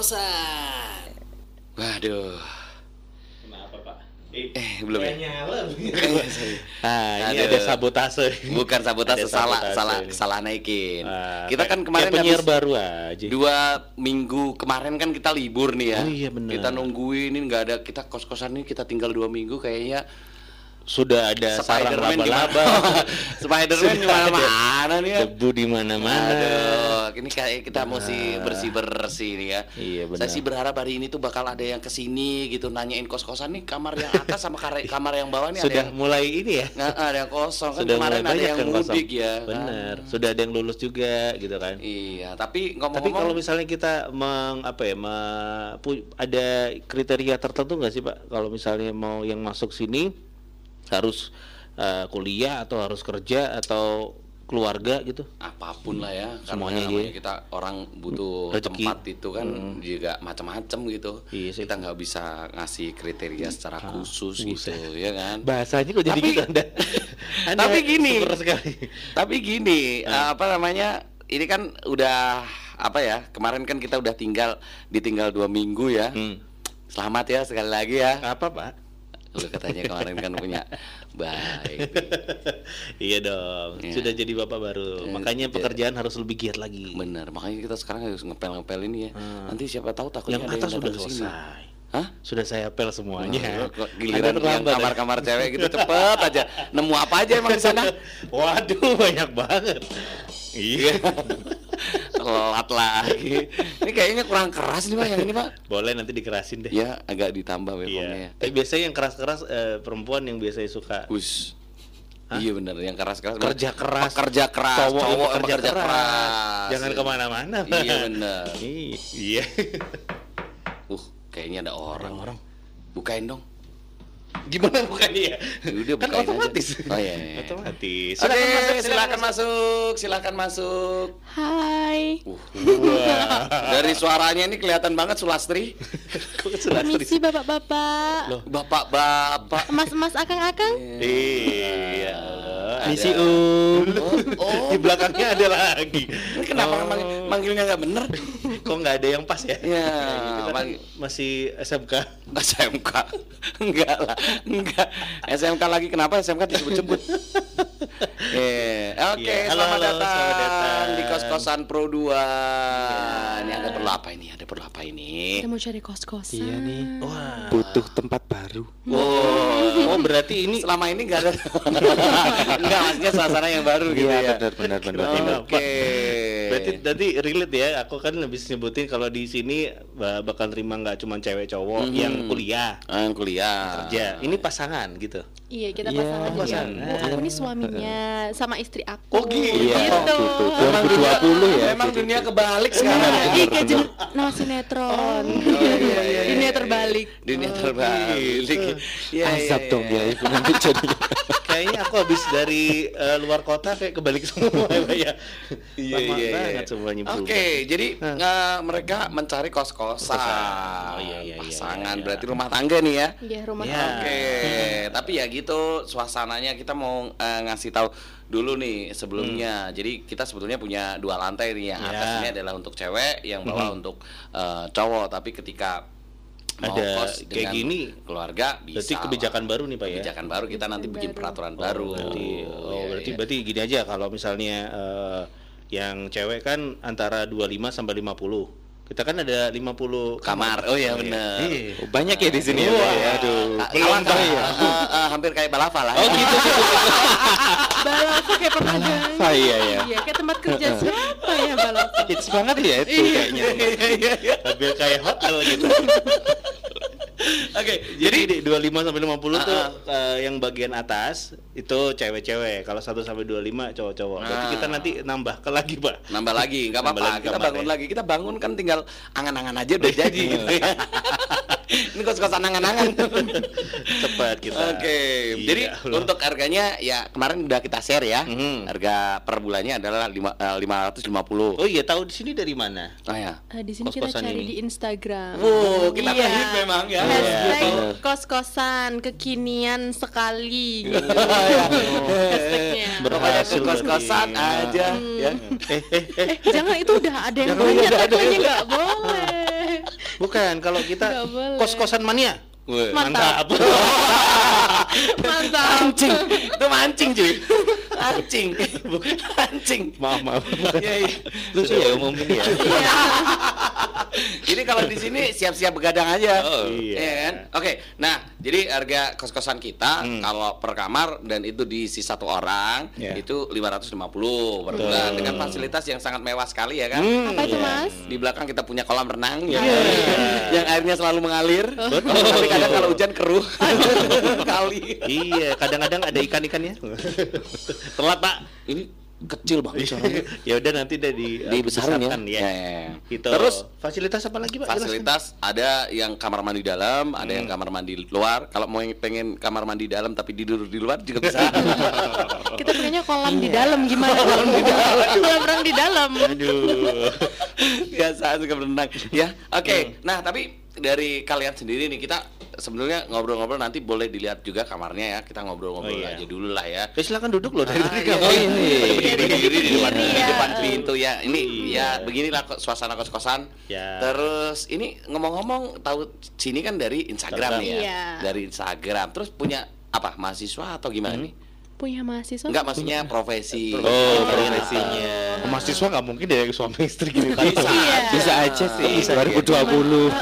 kos-kosan. Waduh. Kenapa Pak? Eh, belum ya? nyala. Nah, ini Aduh. ada sabotase. Bukan sabotase, Ada salah sabotase salah ini. salah naikin. Ah, kita kan kemarin penyiar baru aja. dua minggu kemarin kan kita libur nih ya. Oh iya, benar. Kita nungguin ini nggak ada kita kos-kosan ini kita tinggal dua minggu kayaknya Sudah ada sarang Spiderman di laba-laba. Spiderman di mana-mana nih ya. Debu di mana-mana. Ini kayak kita mesti bersih bersih nih ya. Iya, benar. Saya sih berharap hari ini tuh bakal ada yang ke sini gitu nanyain kos kosan nih kamar yang atas sama kamar yang bawah nih ada Sudah yang mulai ini ya. nggak ada yang kosong kan Sudah kemarin ada yang yang kosong. mudik ya. kan? Bener. Sudah ada yang lulus juga gitu kan. Iya, tapi Tapi ngomong-ngomong kalau misalnya kita meng apa ya, me- ada kriteria tertentu nggak sih Pak? Kalau misalnya mau yang masuk sini harus eh, kuliah atau harus kerja atau keluarga gitu? apa pun lah ya karena Semuanya namanya iya. kita orang butuh Rezeki. tempat itu kan juga macam-macam gitu Iya sih. kita nggak bisa ngasih kriteria secara khusus gitu ya kan Bahasanya kok jadi Tapi- gitu Anda? Anda tapi gini. sekali. tapi gini apa namanya ini kan udah apa ya kemarin kan kita udah tinggal ditinggal dua minggu ya Hmm. selamat ya sekali lagi ya Apa Pak? Lu katanya kemarin kan punya baik iya dong, Iya. sudah jadi bapak baru. Eh, Makanya pekerjaan harus lebih giat lagi. bener makanya kita sekarang harus ngepel-ngepel ini ya nanti siapa tahu takutnya Yang ada atas yang sudah sini. selesai. Hah? Sudah saya apel semuanya. Anda giliran yang ya? kamar-kamar cewek gitu cepet aja nemu apa aja emang di sana Waduh, banyak banget. Iya. telat lagi ini kayaknya kurang keras nih pak yang ini pak Boleh nanti dikerasin deh. ya agak ditambah Iya. waveformnya Tapi biasanya yang keras-keras eh, perempuan yang biasanya suka Us. Iya bener, yang keras-keras kerja keras. Kerja keras, Cowok, cowok, emang kerja keras. Jangan Iya. ke mana-mana. Iya bener. Iya. Uh, kayaknya ada orang. orang. Bukain dong. Gimana bukannya ya? Udah kan bukain aja. otomatis. Oh iya. iya. Otomatis. Oke, silakan masuk, silakan masuk. Hai, Uh, dari suaranya ini kelihatan banget Sulastri. permisi bapak-bapak, Bapak-bapak. emas-emas akang-akang. Iya. Misi Um. Oh, Di belakangnya ada lagi. kenapa mang- manggilnya nggak bener? Kok nggak ada yang pas ya? Ya, Kita kan masih SMK. SMK enggak lah enggak SMK lagi kenapa SMK disebut-sebut Eh, oke Iya, halo, selamat, halo, datang selamat datang. di kos-kosan Pro 2 ini ada perlu apa ini ada perlu apa ini Kita mau cari kos-kosan. Iya nih. Wah. Butuh tempat baru. oh Oh, berarti ini selama ini enggak ada enggak maksudnya suasana yang baru gitu Iya, ya benar benar benar. oke benar. Berarti tadi relate ya, aku kan habis nyebutin kalau di sini ba- bakal terima nggak cuma cewek cowok Mhm. yang kuliah Ah, yang kuliah kerja. Ini pasangan gitu. Iya, kita Iya, pasangan jadi pasangan. aku. Aku ini suaminya sama istri aku. Oh, gitu. Iya, Gitu. gitu. 2020 ya. memang dunia kebalik sekarang Iya, kayak jen nama sinetron. Dunia terbalik. dunia terbalik Iya, iya, Azab dong iya. ya itu nanti jadi. Kayaknya aku habis dari eh, luar kota kayak kebalik semua ya, ya. Iya, iya, banget iya. semuanya Oke, berubah. jadi nge- mereka mencari kos-kosan. Oh, iya, iya, iya, Pasangan iya. berarti rumah tangga nih ya. Iya, rumah Iya. tangga. Oke, tapi ya gitu suasananya kita mau eh, ngasih tahu dulu nih sebelumnya. Jadi kita sebetulnya punya dua lantai nih. Yang Hmm. Iya. atas ini adalah untuk cewek, yang bawah untuk eh, cowok. Tapi ketika mau Ada kos kayak gini, keluarga bisa. Berarti kebijakan baru nih Pak ya. Kebijakan baru kita nanti bikin baru. peraturan Oh, baru. Berarti, oh, Iya, berarti iya. berarti gini aja kalau misalnya eh, yang cewek kan antara 25 sampai 50. Kita kan ada 50 kamar. Oh iya benar. Iya. Oh, banyak ya di sini ya. Wah, Pak, ya? Aduh. Belum Alangkah ya. hampir kayak balava lah. Oh gitu. Balava kayak perdagangan. Balava, iya, iya. Iya, kayak tempat kerja siapa ya Balava? Hits banget ya itu kayaknya. Hampir kayak hotel gitu. Oke, Jadi, di 25 sampai 50 tuh Ah, eh, yang bagian atas itu cewek-cewek. Kalau 1 sampai 25 cowok-cowok. Berarti Ah. kita nanti nambah ke lagi, Pak. nambah lagi, nggak apa-apa. Kita bangun ya. lagi. Kita bangun kan tinggal angan-angan aja udah jadi. gitu ya. Ini kos-kosan angan-angan. Cepat kita. Oke, Iya, jadi loh. untuk harganya ya kemarin udah kita share ya. Mhm. Harga per bulannya adalah lima, eh, 550. Oh iya, tahu di sini dari mana? Oh ya. Eh, di sini kita Kos-kosan cari ini. di Instagram. Wow, kita Iya. hit memang ya. Hashtag Iya. kos-kosan kekinian sekali. Iya. Hashtagnya. Pokoknya Berhasil kos-kosan aja ya. Eh, jangan itu udah ada yang ada tagline-nya yang- nggak boleh. Bukan, kalau kita kos-kosan mania. Weh, Mantap. Mantap. Mancing, itu mancing cuy. Mancing, bukan mancing. Maaf, maaf. Iya, iya. Lucu ya umum ini ya. Jadi kalau di sini siap-siap begadang aja. Oh, Iya iya. kan? Oke. Nah, jadi harga kos-kosan kita kalau per kamar dan itu diisi satu orang Iya. itu 550 per bulan dengan fasilitas yang sangat mewah sekali ya kan? Apa itu mas? Di belakang kita punya kolam renang yang, yang airnya selalu mengalir. Tapi kadang kalau hujan keruh kali. iya, kadang-kadang ada ikan-ikannya. Telat pak. Ini kecil banget. caranya. ya udah nanti udah di Dibesarin ya. dibesarkan, Ya, ya, ya. Gitu. Terus fasilitas apa lagi, Pak? Jelaskan. fasilitas ada yang kamar mandi dalam, ada yang kamar mandi luar. Kalau mau yang pengen kamar mandi dalam tapi tidur di luar juga bisa. Kita pengennya kolam di dalam gimana? Kolam di dalam. Kolam renang di dalam. Aduh. Biasa suka berenang. Ya, oke. Nah, tapi dari kalian sendiri nih kita sebenarnya ngobrol-ngobrol nanti boleh dilihat juga kamarnya ya. Kita ngobrol-ngobrol Oh, iya. aja dulu lah ya. Ya, silakan duduk loh dari Ah, tadi iya, kamu. iya, iya. Berdiri, berdiri di depan, Berdiri, di ya. depan pintu ya. Ini Iya. ya beginilah kok suasana kos-kosan. Ya. Terus ini ngomong-ngomong tahu sini kan dari Instagram nih ya. Iya. Dari Instagram. Terus punya apa? Mahasiswa atau gimana nih? Punya mahasiswa? Enggak maksudnya profesi. Oh, profesinya. Mahasiswa nggak mungkin dari suami istri gitu kan. Bisa. Iya. Bisa aja sih. Bisa, 2020.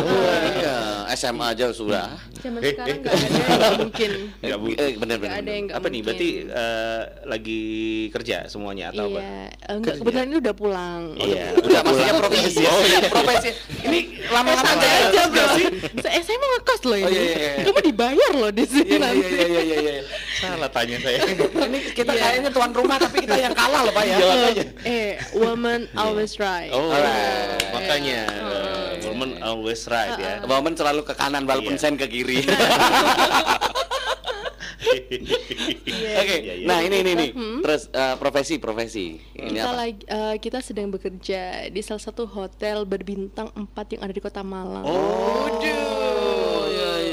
Iya, SMA aja sudah. Zaman sekarang nggak ada yang nggak mungkin. Eh, bu- eh, bener Nggak bener. ada yang nggak Apa nih? mungkin. Berarti eh, lagi kerja semuanya atau apa? Iya, eh, enggak kebetulan ini udah pulang. Iya. Udah maksudnya profesi. Oh, iya, profesi. Ini lama-lama Santai aja aja bro. Saya, mau ngekos loh ini. Oh, iya, iya, iya. Kamu dibayar loh di sini Iya, nanti. iya, iya, iya, iya. Salah tanya saya. Ini kita kayaknya tuan rumah tapi kita yang kalah loh Pak ya. Eh, woman always right. Oh, Alright. makanya eh, woman always right ya. Momen selalu ke kanan walaupun Iya. sen ke kiri. Oke. Iya, iya. Nah, ini ini nih. Terus eh, profesi profesi. Ini kita apa? lagi eh, kita sedang bekerja di salah satu hotel berbintang 4 yang ada di Kota Malang. Oh, iya, iya,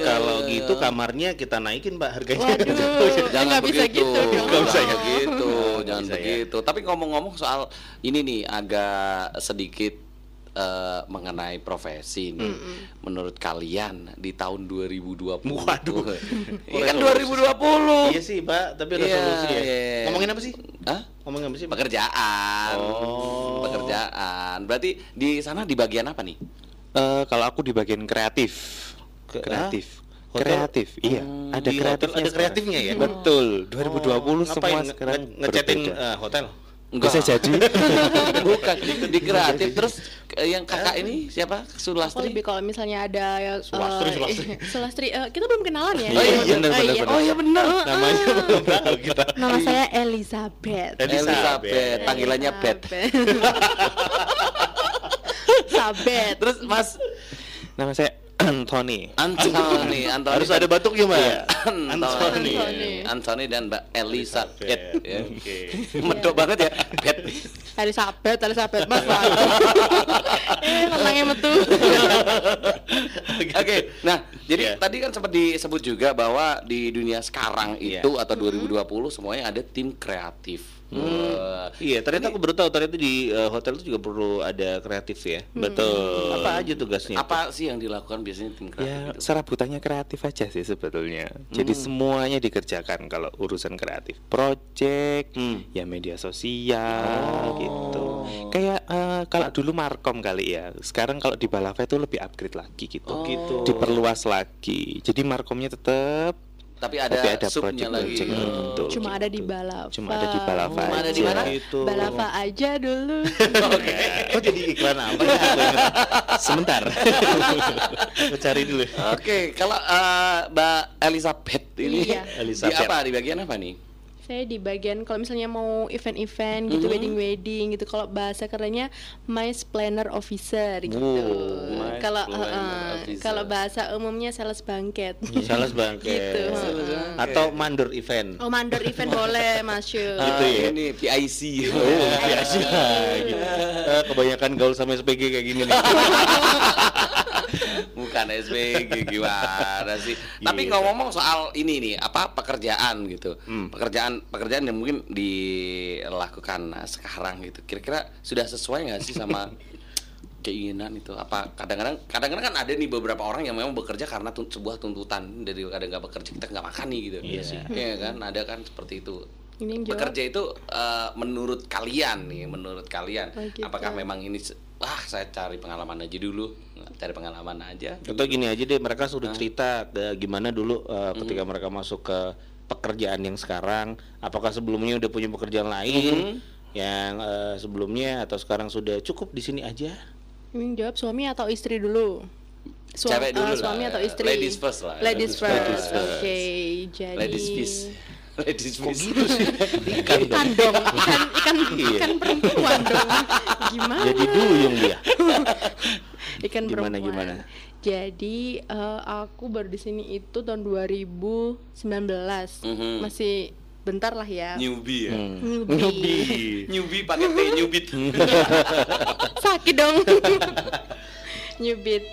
Kalau iya. gitu kamarnya kita naikin Mbak harganya. Waduh, Jangan nggak bisa begitu. gitu dong. Nggak bisa ya. begitu. Jangan Bisa ya. begitu. Tapi ngomong-ngomong soal ini nih agak sedikit eh, mengenai profesi nih. Menurut kalian di tahun 2020. Waduh. Ini kan 2020. Iya sih, Mbak, tapi Iya, resolusi ya. iya. Ngomongin apa sih? Hah? Ngomongin apa sih? Mbak? Pekerjaan. Oh. Pekerjaan. Berarti di sana di bagian apa nih? Eh, kalau aku di bagian kreatif. Ke- kreatif. Hah? Hotel? Kreatif, iya. Ada Di hotel kreatifnya. ada sekarang. kreatifnya ya? Betul. 2020 Oh, semua sekarang nge- ngecatin berbeda. eh, hotel. Bisa jadi. Bukan di, di kreatif terus eh, yang kakak ini siapa? Sulastri. lebih kalau misalnya ada yang Sulastri, Sulastri. Sulastri, eh, kita belum kenalan ya. Oh, iya, benar, Oh, benar, iya. benar. Oh iya benar. Namanya belum tahu kita. Nama saya Elizabeth. Elizabeth, panggilannya Bet. Sabet. Terus Mas Nama saya Anthony. Anthony, Anthony Harus ada batuknya, Mbak. Anthony. Anthony. Anthony dan Mbak Elizabeth. Ya. Oke. Medok banget ya. Bet. Elizabeth, Elizabeth, Mas. Mas. eh, tenangnya metu. Oke, nah jadi Iya. tadi kan sempat disebut juga bahwa di dunia sekarang Iya. itu atau 2020 semuanya ada tim kreatif. Wah. Iya, ternyata aku baru tahu ternyata di eh, hotel itu juga perlu ada kreatif ya. Betul. Apa aja tugasnya? Apa sih yang dilakukan biasanya tim kreatif Ya, itu? serabutannya kreatif aja sih sebetulnya. Jadi semuanya dikerjakan kalau urusan kreatif. Project, Hmm. ya media sosial gitu. Kayak eh, kalau dulu Markom kali ya. Sekarang kalau di Balava itu lebih upgrade lagi gitu. Oh. gitu. Diperluas lagi. Jadi Markomnya tetap Tapi ada, tapi ada subnya lagi. project-project Oh. betul. Cuma ada di Balava. Cuma ada di Balava Cuma ada di aja. mana? Gitu. Balava aja dulu. Kok jadi iklan apa ya? Sebentar. Cari dulu. Oke, kalau eh, Mbak Elizabeth ini Iya. di Elizabeth. apa? Di bagian apa nih? Saya di bagian kalau misalnya mau event-event gitu, wedding-wedding gitu. Kalau bahasa kerennya MICE Planner Officer gitu. MICE Kalau Officer. kalau bahasa umumnya sales banket. Sales bangke. Gitu, heeh. Atau mandor event. Oh, mandor event boleh masuk. Gitu ya? Ini PIC. Oh, biasa gitu. Eh, kebanyakan gaul sama SPG kayak gini nih. Bukan SPG gimana sih? Tapi Gitu. ngomong soal ini nih, apa pekerjaan gitu. Hmm. Pekerjaan pekerjaan yang mungkin dilakukan nah, sekarang gitu. Kira-kira sudah sesuai nggak sih sama keinginan itu apa kadang-kadang kadang-kadang kan ada nih beberapa orang yang memang bekerja karena tun- sebuah tuntutan dari kadang nggak bekerja kita nggak makan nih gitu iya sih kan ada kan seperti itu Ini yang bekerja itu eh, menurut kalian nih menurut kalian Oh, gitu. apakah memang ini wah saya cari pengalaman aja dulu cari pengalaman aja Atau gini aja deh, mereka sudah cerita eh, gimana dulu eh, ketika mereka masuk ke pekerjaan yang sekarang, apakah sebelumnya udah punya pekerjaan lain yang eh, sebelumnya atau sekarang sudah cukup di sini aja? Ini yang jawab suami atau istri dulu? Sua- Cewek dulu lah, suami ya. atau istri? Ladies first lah, Ladies first. first. Oke, jadi ladies peace ladies peace Ikan ikan dong, ikan ikan Iya. ikan perempuan dong. Gimana? Jadi duyung dia. ikan Gimana, perempuan. gimana? Jadi eh, aku baru di sini itu tahun 2019. Mhm. Masih bentar lah ya. newbie ya Newbie. newbie pakai T newbie Sakit dong. Nyubit.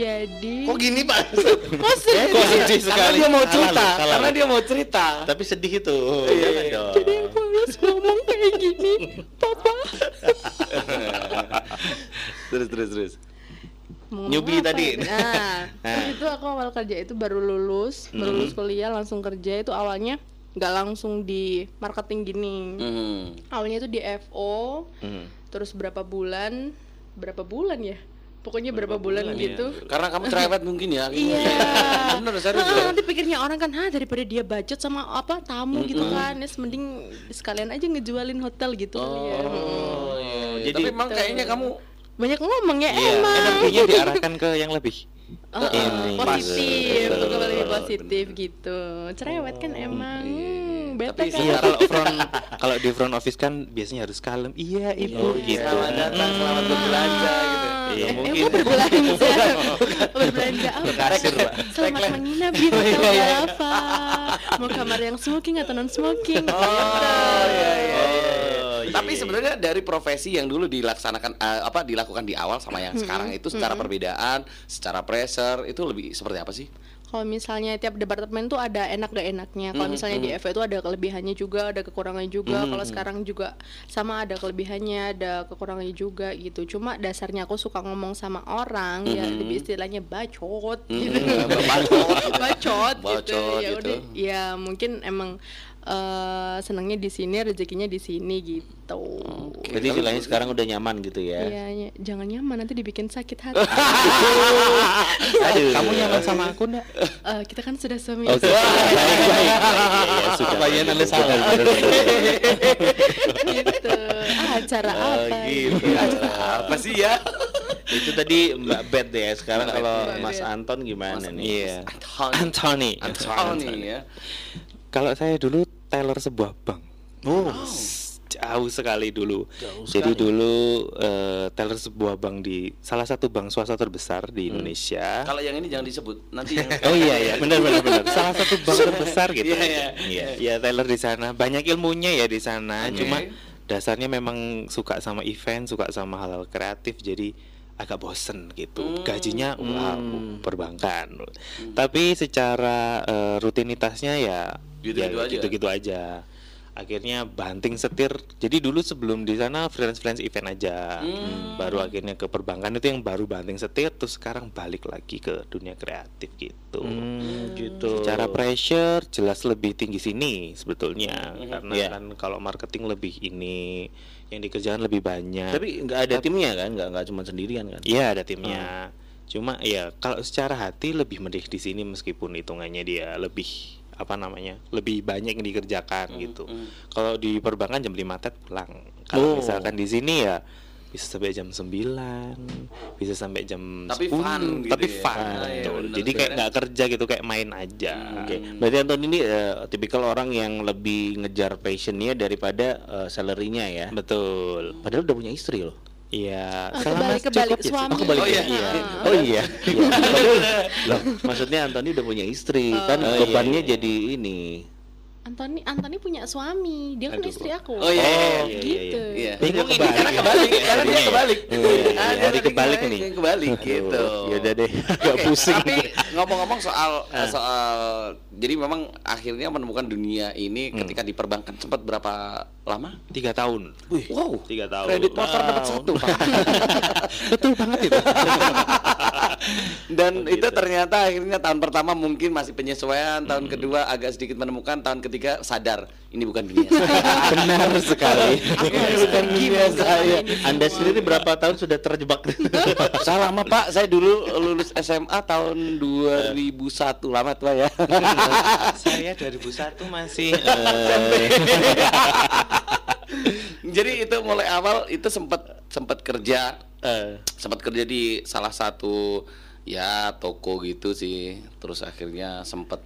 Jadi kok gini pak Kok sedih? Kok sedih karena sekali? dia mau cerita salah karena dia mau cerita Tapi sedih itu. Iya, iya. dong. Jadi aku harus ngomong kayak gini, Papa. terus terus terus apa tadi. ya? Nah, Nah. terus itu aku awal kerja itu baru lulus, baru lulus kuliah langsung kerja itu awalnya nggak langsung di marketing gini. Mhm. Awalnya itu di FO, Hmm. terus berapa bulan, berapa bulan ya? Pokoknya berapa, bulan, gitu. karena kamu cerewet mungkin ya Iya. bener serius Ah, ya? nanti pikirnya orang kan, ha daripada dia bacot sama apa tamu gitu kan, ya mending sekalian aja ngejualin hotel gitu kali ya. oh iya Jadi- tapi emang kayaknya kamu Banyak ngomong ya Iya, emang. energinya diarahkan ke yang lebih. Oh, oh, Ini. positif, Betul, ke lebih betul, positif gitu. Cerewet kan emang. Hmm, bete Tapi kan. Iya, kalau front kalau di front office kan biasanya harus kalem. Iya, Ibu gitu. selamat datang selamat berbelanja gitu Iya, Eh, mungkin. eh, gua berbelanja. berbelanja apa? Kasir, Pak. Selamat menginap di Hotel Java. Mau kamar yang smoking atau non smoking? oh iya iya Oh, iya. iya, Tapi iya, sebenarnya dari profesi yang dulu dilaksanakan eh, apa dilakukan di awal sama yang sekarang itu secara perbedaan, secara pressure itu lebih seperti apa sih? Kalau misalnya tiap departemen tuh ada enak gak enaknya. Kalau misalnya di FE itu ada kelebihannya juga, ada kekurangannya juga. Kalau sekarang juga sama ada kelebihannya, ada kekurangannya juga gitu. Cuma dasarnya aku suka ngomong sama orang ya lebih istilahnya bacot gitu. Bacot. bacot gitu. Bacot Ya gitu. udah ya mungkin emang eh, senangnya di sini, rezekinya di sini gitu. Berarti istilahnya sekarang udah nyaman gitu ya. Iya, ya, jangan nyaman nanti dibikin sakit hati. Aduh. Kamu nyaman sama aku enggak? Eh, kita kan sudah suami Oke. istri. Baik, baik. Iya, iya, sudah. Pertanyaan Anda salah. Gitu. Ah, acara Oh, apa? gitu. ini? apa sih ya? Itu tadi Mbak Bet deh ya. Sekarang Mbak kalau. Mas Anton gimana nih? Iya. Anthony. Anthony. Anthony ya. Kalau saya dulu teller sebuah bank. Oh. Jauh sekali dulu. Jauh Jadi sekali. dulu eh, teller sebuah bank di salah satu bank swasta terbesar di Indonesia. Kalau yang ini jangan disebut nanti yang Oh iya iya benar benar benar. Salah satu bank terbesar gitu. Iya, iya. Iya, iya Taylor di sana. Banyak ilmunya ya di sana. Oke. Cuma dasarnya memang suka sama event, suka sama hal-hal kreatif jadi agak bosen gitu. Gajinya wow, perbankan. Tapi secara eh, rutinitasnya ya Gitu-gitu ya aja. gitu-gitu aja. Akhirnya banting setir. Jadi dulu sebelum di sana freelance-freelance event aja. Baru akhirnya ke perbankan itu yang baru banting setir terus sekarang balik lagi ke dunia kreatif gitu. Hmm, gitu. Secara pressure jelas lebih tinggi sini sebetulnya karena Iya. kan kalau marketing lebih ini yang dikerjakan lebih banyak. Tapi nggak ada timnya kan? Nggak nggak cuma sendirian kan? Iya ada timnya. Cuma ya kalau secara hati lebih mendih di sini meskipun hitungannya dia lebih apa namanya lebih banyak yang dikerjakan gitu. Kalau di perbankan jam 5 tet pulang. Kalau Oh. misalkan di sini ya bisa sampai jam 9, bisa sampai jam Tapi 10, fun gitu tapi ya. fun. Ah, bener. Jadi kayak nggak kerja gitu kayak main aja. Oke. Berarti Anton ini eh, tipikal orang yang lebih ngejar passionnya daripada eh, salary-nya ya. Betul. Padahal udah punya istri loh. Iya, selama kebalik kebalik cukup ya, suami. Oh, kebalik Oh, iya. Iya. Oh iya. Iya. Loh, maksudnya Antoni udah punya istri kan Oh, iya, bebannya iya. jadi ini. Antoni Antoni punya suami, dia kan Aduh. istri aku. Oh, iya, iya, iya, gitu. iya, Iya. Bingung ini karena karena kebalik, karena dia kebalik. Iya, iya, Ah, dia hari kebalik kebalik, nih. Kebalik gitu. Ya udah deh, agak Oke, pusing. Tapi ngomong-ngomong soal Ah. soal jadi memang akhirnya menemukan dunia ini Hmm. ketika di perbankan sempat berapa lama? tiga tahun Wow, tiga tahun kredit motor dapat satu pak. betul banget itu Dan itu ternyata akhirnya tahun pertama mungkin masih penyesuaian, tahun kedua agak sedikit menemukan, tahun ketiga sadar ini bukan dunia saya. benar sekali. Aku harus pergi mengerjakan ini Anda sendiri berapa tahun sudah terjebak? Saya lama pak, saya dulu lulus SMA tahun 2001 lama tuh Pak, ya. saya 2001 masih. Eh, Jadi itu mulai awal itu sempat sempat kerja Eh, sempat kerja di salah satu ya toko gitu sih. Terus akhirnya sempat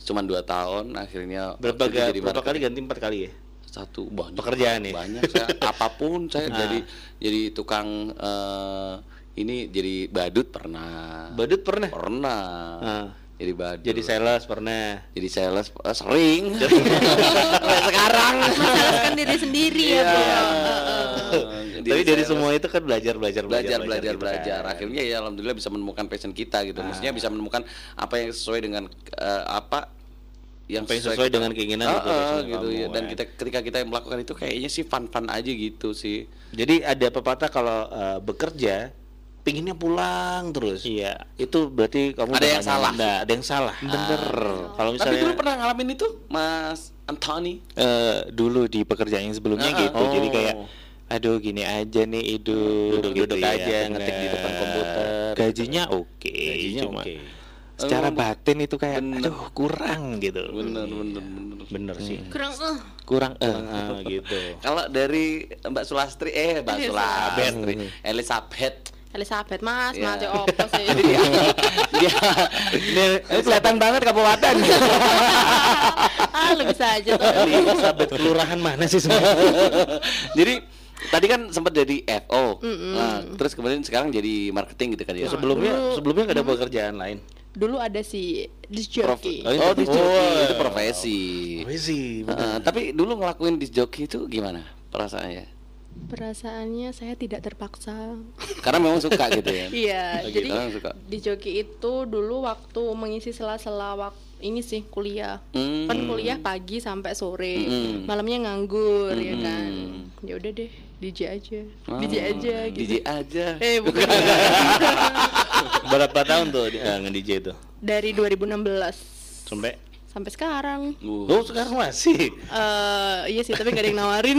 cuman dua tahun akhirnya berapa, ga- jadi berapa kali ganti empat kali ya? satu banyak Pekerjaan ya? banyak saya apa pun saya Ah. jadi jadi tukang eh, ini jadi badut pernah Badut pernah? pernah Ah. jadi badut Jadi sales pernah. jadi sales eh, sering sekarang Menjelaskan diri sendiri ya, Bro. Tapi Jadi dari sales. semua itu kan belajar belajar belajar belajar gitu belajar kan. akhirnya ya alhamdulillah bisa menemukan passion kita gitu maksudnya bisa menemukan apa yang sesuai dengan eh, apa yang Apa yang sesuai dengan keinginan Ah, gitu, ah, passion gitu kamu, ya dan kan. kita ketika kita melakukan itu kayaknya sih fun fun aja gitu sih Jadi ada pepatah kalau eh, bekerja pinginnya pulang terus. iya Itu berarti kamu Ada yang salah. Ada yang salah. Bener. Kalau tapi misalnya dulu pernah ngalamin itu Mas Anthony Eh, dulu di pekerjaan yang sebelumnya Ah, gitu jadi oh. kayak aduh gini aja nih hidup Duduk-duduk gitu aja, ya, ngetik di depan bener. komputer. gajinya oke gajinya cuma oke. secara Oh, batin itu kayak bener. aduh kurang gitu bener bener bener Bener sih. Kurang eh. kurang eh Ah, gitu. kalau dari Mbak Sulastri eh Mbak Elizabeth. Sulastri Elizabeth Elizabeth Mas, Iya. Mas ya apa sih? dia dia ini kelihatan banget kabupaten ah, lu bisa aja tuh. Elizabeth kelurahan mana sih sebenarnya? jadi tadi kan sempat jadi FO nah, terus kemudian sekarang jadi marketing gitu kan ya sebelumnya sebelumnya gak ada pekerjaan lain. Dulu ada si disc Prof- jockey. oh disc jockey Oh, itu profesi sih. Heeh, tapi dulu ngelakuin disc jockey itu gimana perasaannya Perasaannya saya tidak terpaksa. karena memang suka gitu ya Iya, Oh, jadi gitu. Orang suka. di joki itu dulu waktu mengisi sela-sela waktu ini sih kuliah. Hmm. Kan kuliah pagi sampai sore, Hmm. malamnya nganggur ya Hmm. kan. Ya udah deh, DJ aja. Oh, DJ aja gitu. DJ aja Eh, bukan. Berapa tahun tuh di- eh, nge-DJ itu? Dari 2016 Sampai sampai sekarang. Uh, Oh, sekarang masih. eh iya sih, tapi gak ada yang nawarin.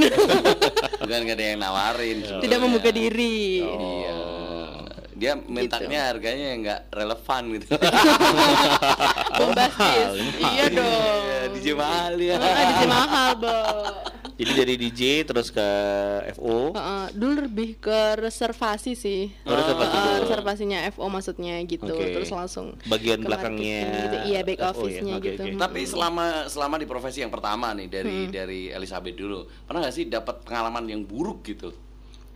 bukan gak ada yang nawarin tidak sebetulnya. membuka diri. iya dia mintanya harganya yang nggak relevan gitu Bombastis. iya dong. Iya, DJ mahal ya Ah, DJ mahal, Bo. Jadi dari DJ terus ke FO. Heeh, dulu lebih ke reservasi sih. Oh, reservasi dulu. reservasinya FO maksudnya gitu. Oke. Terus langsung Bagian belakangnya gitu. Iya, back FO ya? office-nya Oke, gitu. oke. Tapi selama selama di profesi yang pertama nih dari Hmm. dari Elizabeth dulu, pernah nggak sih dapat pengalaman yang buruk gitu?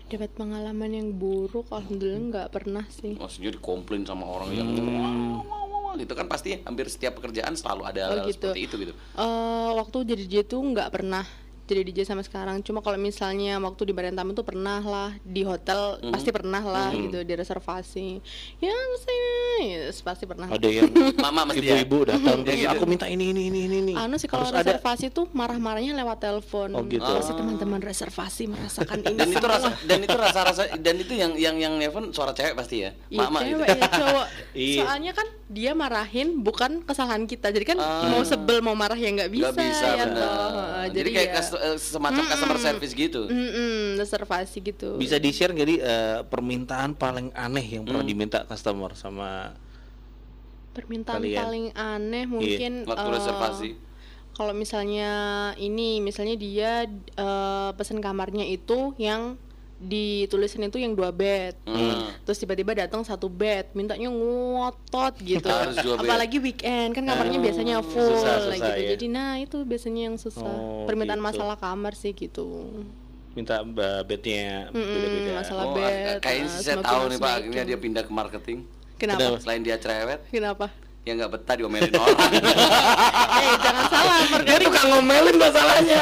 Dapat pengalaman yang buruk, alhamdulillah nggak pernah sih. Maksudnya dikomplain sama orang yang Hmm. wah, wah, wah, wah, gitu kan pasti hampir setiap pekerjaan selalu ada Oh, gitu. seperti itu gitu. Eh, waktu jadi DJ tuh nggak pernah jadi DJ sama sekarang. Cuma kalau misalnya waktu di Barentam itu pernah lah di hotel Mhm. pasti pernah lah gitu di reservasi. Ya saya yes, pasti pernah. Ada yang Mama mesti ya. ibu-ibu datang terus Iya, gitu. aku minta ini ini ini ini. ini." Anu sih kalau Harus ada reservasi tuh marah-marahnya lewat telepon. Oh, gitu. Pasti teman-teman reservasi merasakan ini. Dan itu rasa dan itu rasa-rasa dan itu yang yang yang nelpon suara cewek pasti ya. Iya Mama cewek gitu. ya cowok. Iya. Soalnya kan dia marahin bukan kesalahan kita. Jadi kan Ah. mau sebel mau marah ya nggak bisa. Nggak bisa ya toh. Heeh, Jadi, kayak ya, eh, semacam customer service gitu. mm-mm, reservasi gitu. Bisa di-share nggak di eh, permintaan paling aneh yang pernah diminta customer sama Permintaan Kalian. paling aneh mungkin Waktu eh, reservasi. Kalau misalnya ini, misalnya dia eh, pesan kamarnya itu yang ditulisin itu yang dua bed, Hmm. terus tiba-tiba datang satu bed, mintanya ngotot gitu. Apalagi weekend kan kamarnya Oh, biasanya full susah, susah, gitu. ya. Jadi nah itu biasanya yang susah. Oh, Permintaan gitu. masalah kamar sih gitu. minta bednya beda-beda. masalah Oh, bed. kayaknya sih saya tahu nih Pak, akhirnya dia pindah ke marketing. Kenapa? Selain dia cerewet, Kenapa? Ya nggak betah diomelin orang. eh jangan salah, dia marketing, tukang ngomelin masalahnya.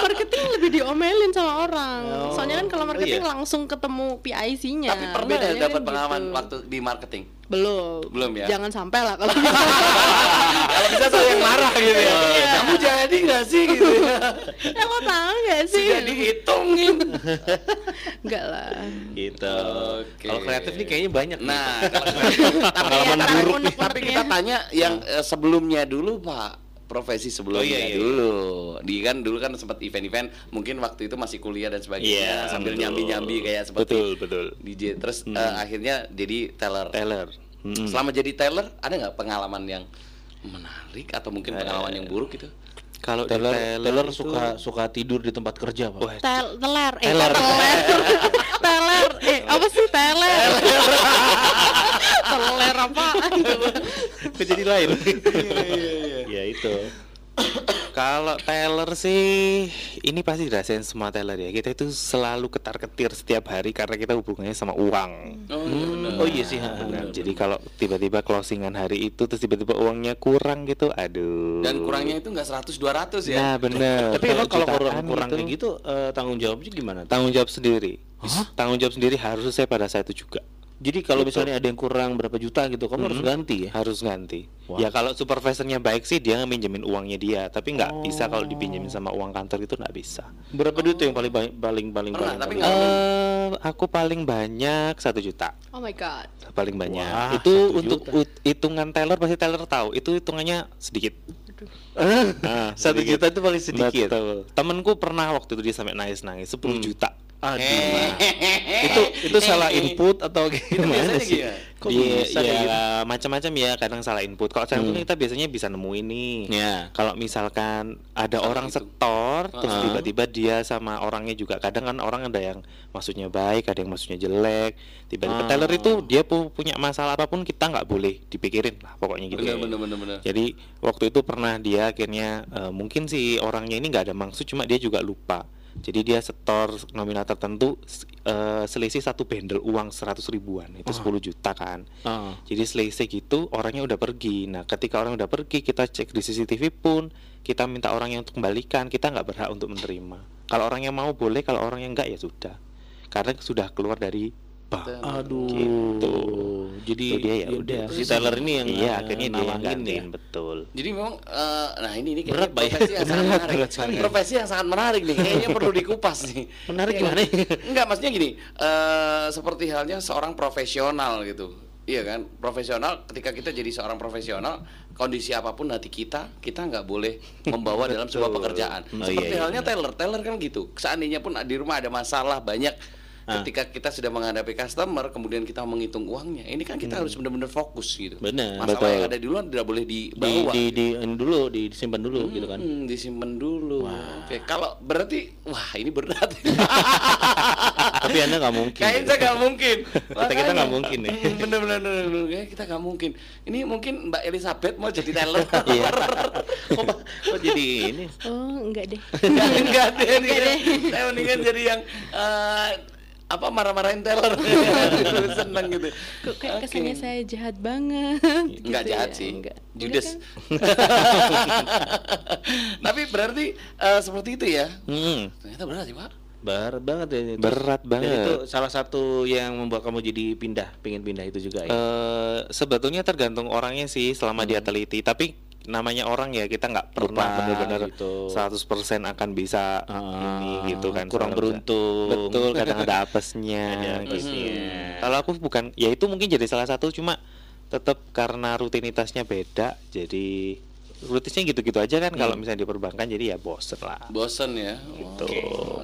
marketing lebih diomelin sama orang. Soalnya kan kalau Oh, marketing iya. langsung ketemu PIC-nya. Tapi pernah dapat kan pengalaman gitu. waktu di marketing. Belum. Belum ya? Jangan sampai lah kalau Kalau bisa saya yang marah gitu ya. Kamu jadi nggak sih gitu ya? Ya lo tahu gak sih? Sudah dihitungin. Enggak lah. gitu. Kalau kreatif nih kayaknya banyak. nih. Nah, kalau tapi, Pengalaman tapi- buruk nih. tapi kita tanya yang eh, sebelumnya dulu Pak profesi sebelumnya Oh, iya, iya. dulu di kan dulu kan sempat event-event mungkin waktu itu masih kuliah dan sebagainya Iya, sambil nyambi-nyambi kayak seperti Betul, betul. DJ terus eh, akhirnya jadi teller Taylor. Mm-mm. selama jadi teller ada nggak pengalaman yang menarik atau mungkin pengalaman yang buruk gitu Kalau di Taylor, Taylor itu- suka suka tidur di tempat kerja, Pak. Wah, Tel teler, eh Teler. teler, teler, eh apa sih teler? teler apaan? Kok jadi lain? ya itu. Kalau Taylor sih ini pasti dirasain semua Taylor ya. Kita itu selalu ketar-ketir setiap hari karena kita hubungannya sama uang. oh, iya benar. Oh iya sih. ha, Nah, benar. jadi kalau tiba-tiba closingan hari itu terus tiba-tiba uangnya kurang gitu, aduh. dan kurangnya itu nggak 100 200 ya Nah, bener. Tapi emang kalau kurang kurang gitu, kayak gitu eh, tanggung jawabnya gimana? tanggung jawab sendiri. Tanggung jawab sendiri harus selesai pada saat itu juga. Jadi kalau misalnya ada yang kurang berapa juta gitu, kamu harus ganti ya? Harus ganti. Ya kalau supervisornya baik sih dia minjemin uangnya dia, tapi nggak bisa kalau dipinjemin sama uang kantor itu nggak bisa. Berapa duit tuh yang paling banyak- paling paling Pernah, paling? tapi paling- Eh, aku paling banyak satu juta. Oh my god. paling banyak Wah, itu untuk ut- hitungan Taylor pasti Taylor tahu itu hitungannya sedikit Ah, Satu sedikit. juta itu paling sedikit. Betul. temenku pernah waktu itu dia sampai nangis nangis 10 juta Aduh. itu itu salah input atau gimana sih? Kok Iya, bisa ya, gitu? macam-macam ya kadang salah input kalau saya kita biasanya bisa nemuin nih Ya. kalau misalkan ada orang itu. setor terus Ah. tiba-tiba dia sama orangnya juga kadang kan orang ada yang maksudnya baik ada yang maksudnya jelek tiba-tiba Taylor itu dia pu- punya masalah apa pun kita nggak boleh dipikirin lah pokoknya gitu bener bener bener bener jadi waktu itu pernah dia akhirnya eh, mungkin si orangnya ini nggak ada maksud cuma dia juga lupa. Jadi dia setor nominal tertentu eh, selisih satu bendel uang 100 ribuan itu 10 juta kan. Ah. Jadi selisih gitu orangnya udah pergi. Nah ketika orang udah pergi kita cek di CCTV pun kita minta orangnya untuk kembalikan kita nggak berhak untuk menerima. Kalau orangnya mau boleh kalau orangnya enggak ya sudah. Karena sudah keluar dari bank. Aduh. Gitu. Jadi Itu dia ya dia- udah. si Taylor ini yang iya akhirnya dia yang gantiin ya. betul. Jadi memang eh, nah ini ini Berat, ya? profesi yang sangat Berat, menarik. berat. Profesi yang sangat menarik nih. Kayaknya perlu dikupas nih. Menarik Iya gimana? nggak? Enggak, maksudnya gini, eh seperti halnya seorang profesional gitu. Iya kan? Profesional ketika kita jadi seorang profesional, kondisi apa pun hati kita, kita nggak boleh membawa dalam sebuah pekerjaan. Oh, Seperti iya, iya, halnya Taylor, Taylor kan gitu. Seandainya pun di rumah ada masalah banyak Ah. ketika kita sudah menghadapi customer kemudian kita menghitung uangnya ini kan kita harus benar-benar fokus gitu Hmm. Benar, masalah betul. yang ada di luar tidak boleh di dibawa di, di dulu di disimpan dulu gitu kan. Hmm, disimpan dulu. Oke, kalau berarti wah ini berat. Tapi Anda nggak mungkin. Kayaknya saya nggak mungkin. Kata kita nggak mungkin nih. Hmm, bener. Kayaknya kita nggak mungkin. Ini mungkin Mbak Elizabeth mau jadi teller. Iya. Kok, kok jadi ini? Oh enggak deh. Enggak enggak deh. Enggak deh. Saya mendingan jadi yang eh, apa marah-marahin teller. Seneng gitu. Kok kayak Oke. kesannya saya jahat banget. Enggak gitu jahat ya. sih. Enggak. Judes. Boleh kan? Tapi berarti eh, seperti itu ya. Hmm, Ternyata berat sih, Pak. Berat banget ya itu. berat Dan banget. itu salah satu yang membuat kamu jadi pindah, pengen pindah itu juga ya. Eh, sebetulnya tergantung orangnya sih selama dia teliti tapi namanya orang ya kita nggak pernah benar-benar gitu. 100% akan bisa Ah, ini gitu kan kurang beruntung. betul kadang ada apesnya Ada gitu. kalau aku bukan ya itu mungkin jadi salah satu cuma tetap karena rutinitasnya beda jadi rutinitasnya gitu-gitu aja kan kalau misalnya di perbankan jadi ya bosen lah Bosen ya. Gitu.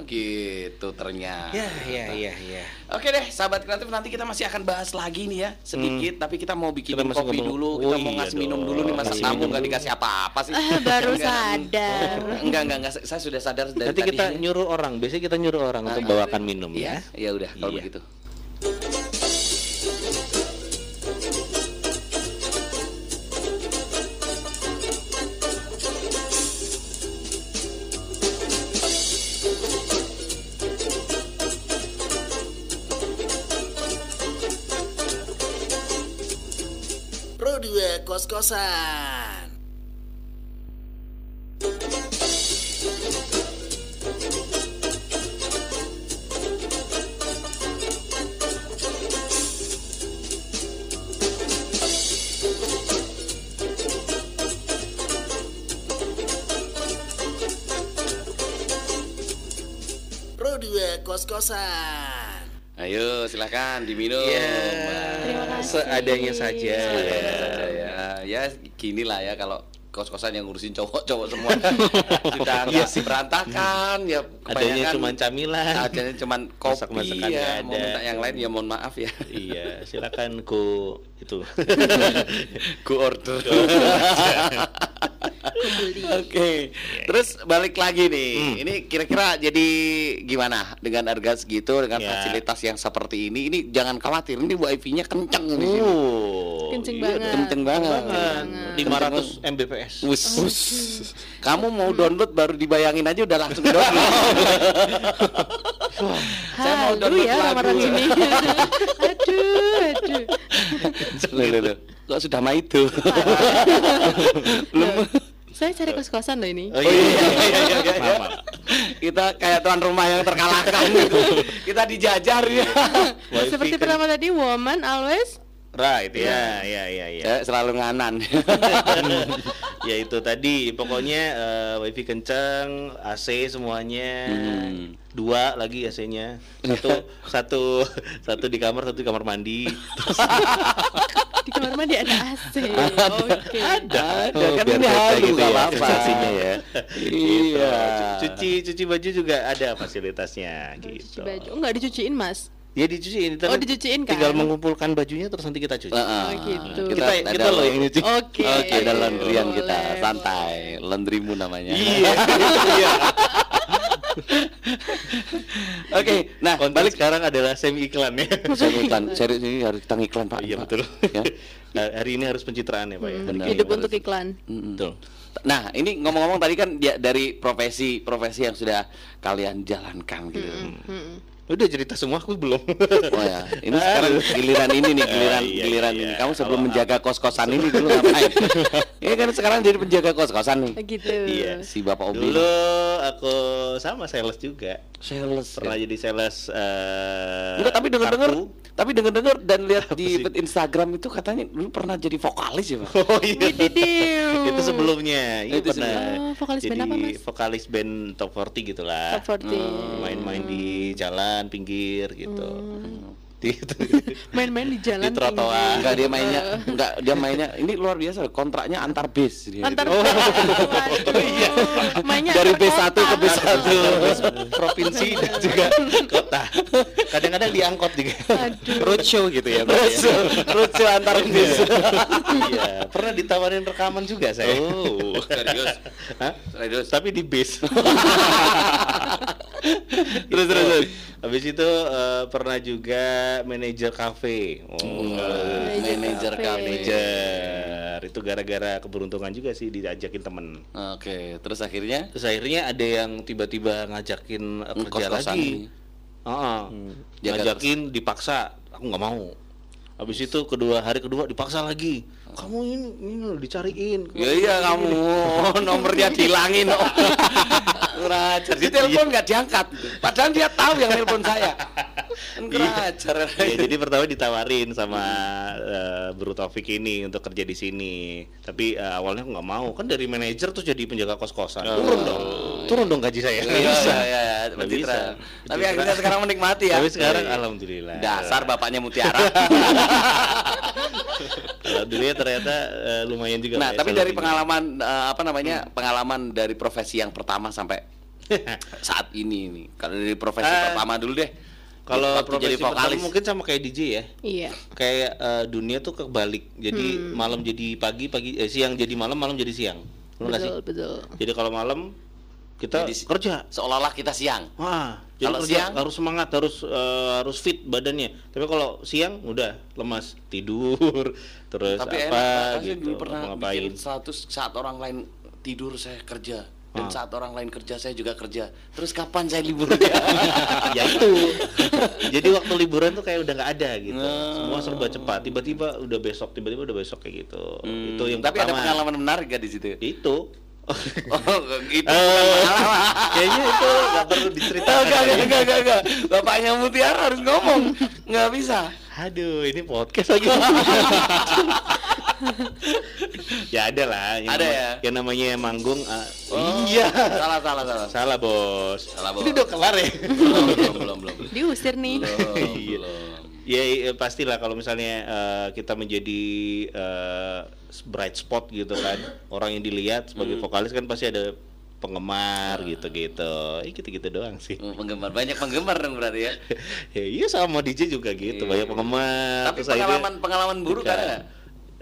gitu ternyata. Ya, ya, ya, ya. Oke deh, sahabat kreatif nanti kita masih akan bahas lagi nih ya sedikit, tapi kita mau bikin Kita kopi ngomong- dulu, Oh kita mau iya ngasih minum dong. dulu nih masa Kasih tamu minum nggak dikasih apa-apa sih. Ah, baru Enggak, sadar. Enggak, enggak, enggak, saya sudah sadar dari Nanti tadi. kita nyuruh orang, biasanya kita nyuruh orang untuk bawakan minum ya. Ya, ya udah kalau Iya. begitu. kos-kosan. Ayo silahkan diminum. Yeah. Seadanya saja. Seadanya saja ya, ya gini lah ya kalau kos-kosan yang ngurusin cowok-cowok semua sudah nggak berantakan ya Adanya kebanyakan cuma camilan. adanya cuman kopi Masak-masakan ya nggak mau ada. minta yang lain ya mohon maaf ya iya, silakan ku itu. ku order Oke, terus balik lagi nih. Ini kira-kira jadi gimana dengan harga segitu dengan Ya. fasilitas yang seperti ini? Ini jangan khawatir, ini wifi-nya kenceng di sini. Oh, Kenceng iya, banget. Kenceng banget. banget. 500 Mbps. Wus. Kamu mau download baru dibayangin aja udah langsung download. Saya mau download ya lagu. ini. aduh, aduh. Loh, loh, loh. Kok sudah mah itu? Loh, saya cari kos-kosan loh ini. Oh iya, iya, iya, iya, iya. Maaf, maaf. Kita kayak tuan rumah yang terkalahkan gitu. Kita dijajar ya. Seperti pertama tadi, woman always Right, ya, ya, ya, ya. Saya selalu nganan. ya itu tadi, pokoknya eh, wifi kenceng, AC semuanya, Hmm. dua lagi AC-nya, satu, satu, satu di kamar, satu di kamar mandi. Terus di kamar mandi ada AC. Oke. Ada, Oh, kan ini halu gitu ya, sensasinya ya. Iya. cuci, cuci baju juga ada fasilitasnya Cuci gitu. baju. Oh, enggak dicuciin, Mas. Ya dicuciin, Oh, dicuciin kan? Tinggal mengumpulkan bajunya terus nanti kita cuci. Heeh. Oh, gitu. Kita, Kita- kita ada loh yang nyuci. Oke. Oke, ada laundryan kita, Boleh, santai. Laundrymu namanya. Iya. Oke, nah Konten balik sekarang adalah semi iklan ya. saya iklan, serius ini harus kita ngiklan Pak. Iya betul. Ya. Nah, hari ini harus pencitraan ya Pak ya. Benar. Hidup untuk iklan. Mm-mm. Betul. Nah, ini ngomong-ngomong tadi kan dia dari profesi profesi yang sudah kalian jalankan gitu. Mm-mm. Udah cerita semua aku belum. Oh ya, ini sekarang giliran ini nih, giliran Iya, giliran iya. ini. Kamu sebelum Kalau menjaga kos-kosan ini dulu ngapain? Ini kan sekarang jadi penjaga kos-kosan nih. Gitu. Iya. Si Bapak Obi. Dulu aku sama sales juga. sales. Pernah ya. jadi sales eh Enggak, tapi dengar-dengar tapi dengar-dengar dan lihat Apa di sih? Instagram itu katanya dulu pernah jadi vokalis ya, Pak. Oh iya. Itu sebelumnya. Iya Itu pernah. sebelum- Oh, vokalis jadi band apa, Mas? vokalis band Top 40 gitulah. Top 40. Main-main di jalan pinggir gitu. Gitu. Main-main di jalan. Di trotoar. Enggak dia mainnya enggak dia mainnya ini luar biasa kontraknya antar base dia. Antar Oh, iya. Mainnya Dari antar B1 ke. B1. Terus provinsi dan juga kota. Kadang-kadang diangkot juga. Aduh. Roadshow gitu ya. Lucu, lucu antar base. iya, pernah ditawarin rekaman juga saya. Oh, serius. Hah? Serius. Tapi di base. Terus terus. Habis itu eh, pernah juga manajer kafe. Oh, Manajer kafe. manajer. Itu gara-gara keberuntungan juga sih diajakin temen. Oke, terus akhirnya Terus akhirnya ada yang tiba-tiba ngajakin eh, kerja lagi. nih. Heeh. Jaga ngajakin dipaksa, aku nggak mau. Habis itu kedua hari kedua dipaksa lagi. Kamu ini, ini dicariin. Ya iya kamu nomornya dihilangin. oh. Kurang ajar. Di telepon nggak diangkat. Padahal dia tahu yang telepon saya. Kurang ajar. Ya, jadi pertama ditawarin sama eh, Bro Taufik ini untuk kerja di sini. Tapi eh, awalnya aku nggak mau. Kan dari manajer terus jadi penjaga kos-kosan. Turun dong. Turun dong gaji saya. Iya, iya, iya, iya, pencitraan. bisa. Tapi akhirnya sekarang menikmati ya. Tapi sekarang Iya. alhamdulillah. Dasar bapaknya Mutiara. Alhamdulillah ternyata eh, lumayan juga. nah, ya, tapi dari ini. pengalaman eh, apa namanya? Pengalaman dari profesi yang pertama sampai saat ini nih. Kalau dari profesi Ah, pertama dulu deh. Kalau profesi jadi pertama vokalis. mungkin sama kayak DJ ya. Iya. Kayak eh, dunia tuh kebalik. Jadi malam jadi pagi, pagi eh, siang jadi malam, malam jadi siang. Sih? Betul, betul. Jadi kalau malam kita Jadi kerja. Seolah-olah kita siang. Wah, Kalau kerja siang? harus semangat, harus eh, harus fit badannya. Tapi kalau siang udah lemas, tidur, terus Tapi apa enak, gitu, dulu pernah ngapain. bikin status saat orang lain tidur saya kerja dan Ah. saat orang lain kerja saya juga kerja. Terus kapan saya liburnya? ya itu. Jadi waktu liburan tuh kayak udah nggak ada gitu. Nah. Semua serba cepat. Tiba-tiba udah besok, tiba-tiba udah besok kayak gitu. Itu yang Hmm, Tapi ada pertama. pengalaman menarik gak di situ? Itu. Oh, itu Eh, bukan pengalaman. Kayaknya itu nggak perlu Oh, diceritakan. enggak, enggak, enggak, enggak, enggak. Bapaknya Mutiara harus ngomong. Enggak bisa. Aduh, ini podcast lagi. ya ada lah. Yang Ada nama- ya? Yang namanya manggung. ah, Oh, Iya. Salah salah salah. Salah bos. Salah, Bos. Ini udah kelar ya. belum belum belum belum. Diusir nih. Belum, Iya. belum. Ya iya, pastilah kalau misalnya eh, kita menjadi eh, bright spot gitu kan, orang yang dilihat sebagai vokalis kan pasti ada penggemar gitu-gitu. Eh, gitu-gitu doang sih. Hmm, Penggemar banyak penggemar dong berarti ya. ya iya sama DJ juga gitu, Iya. banyak penggemar. Tapi Terus akhirnya- pengalaman pengalaman buruk ada nggak?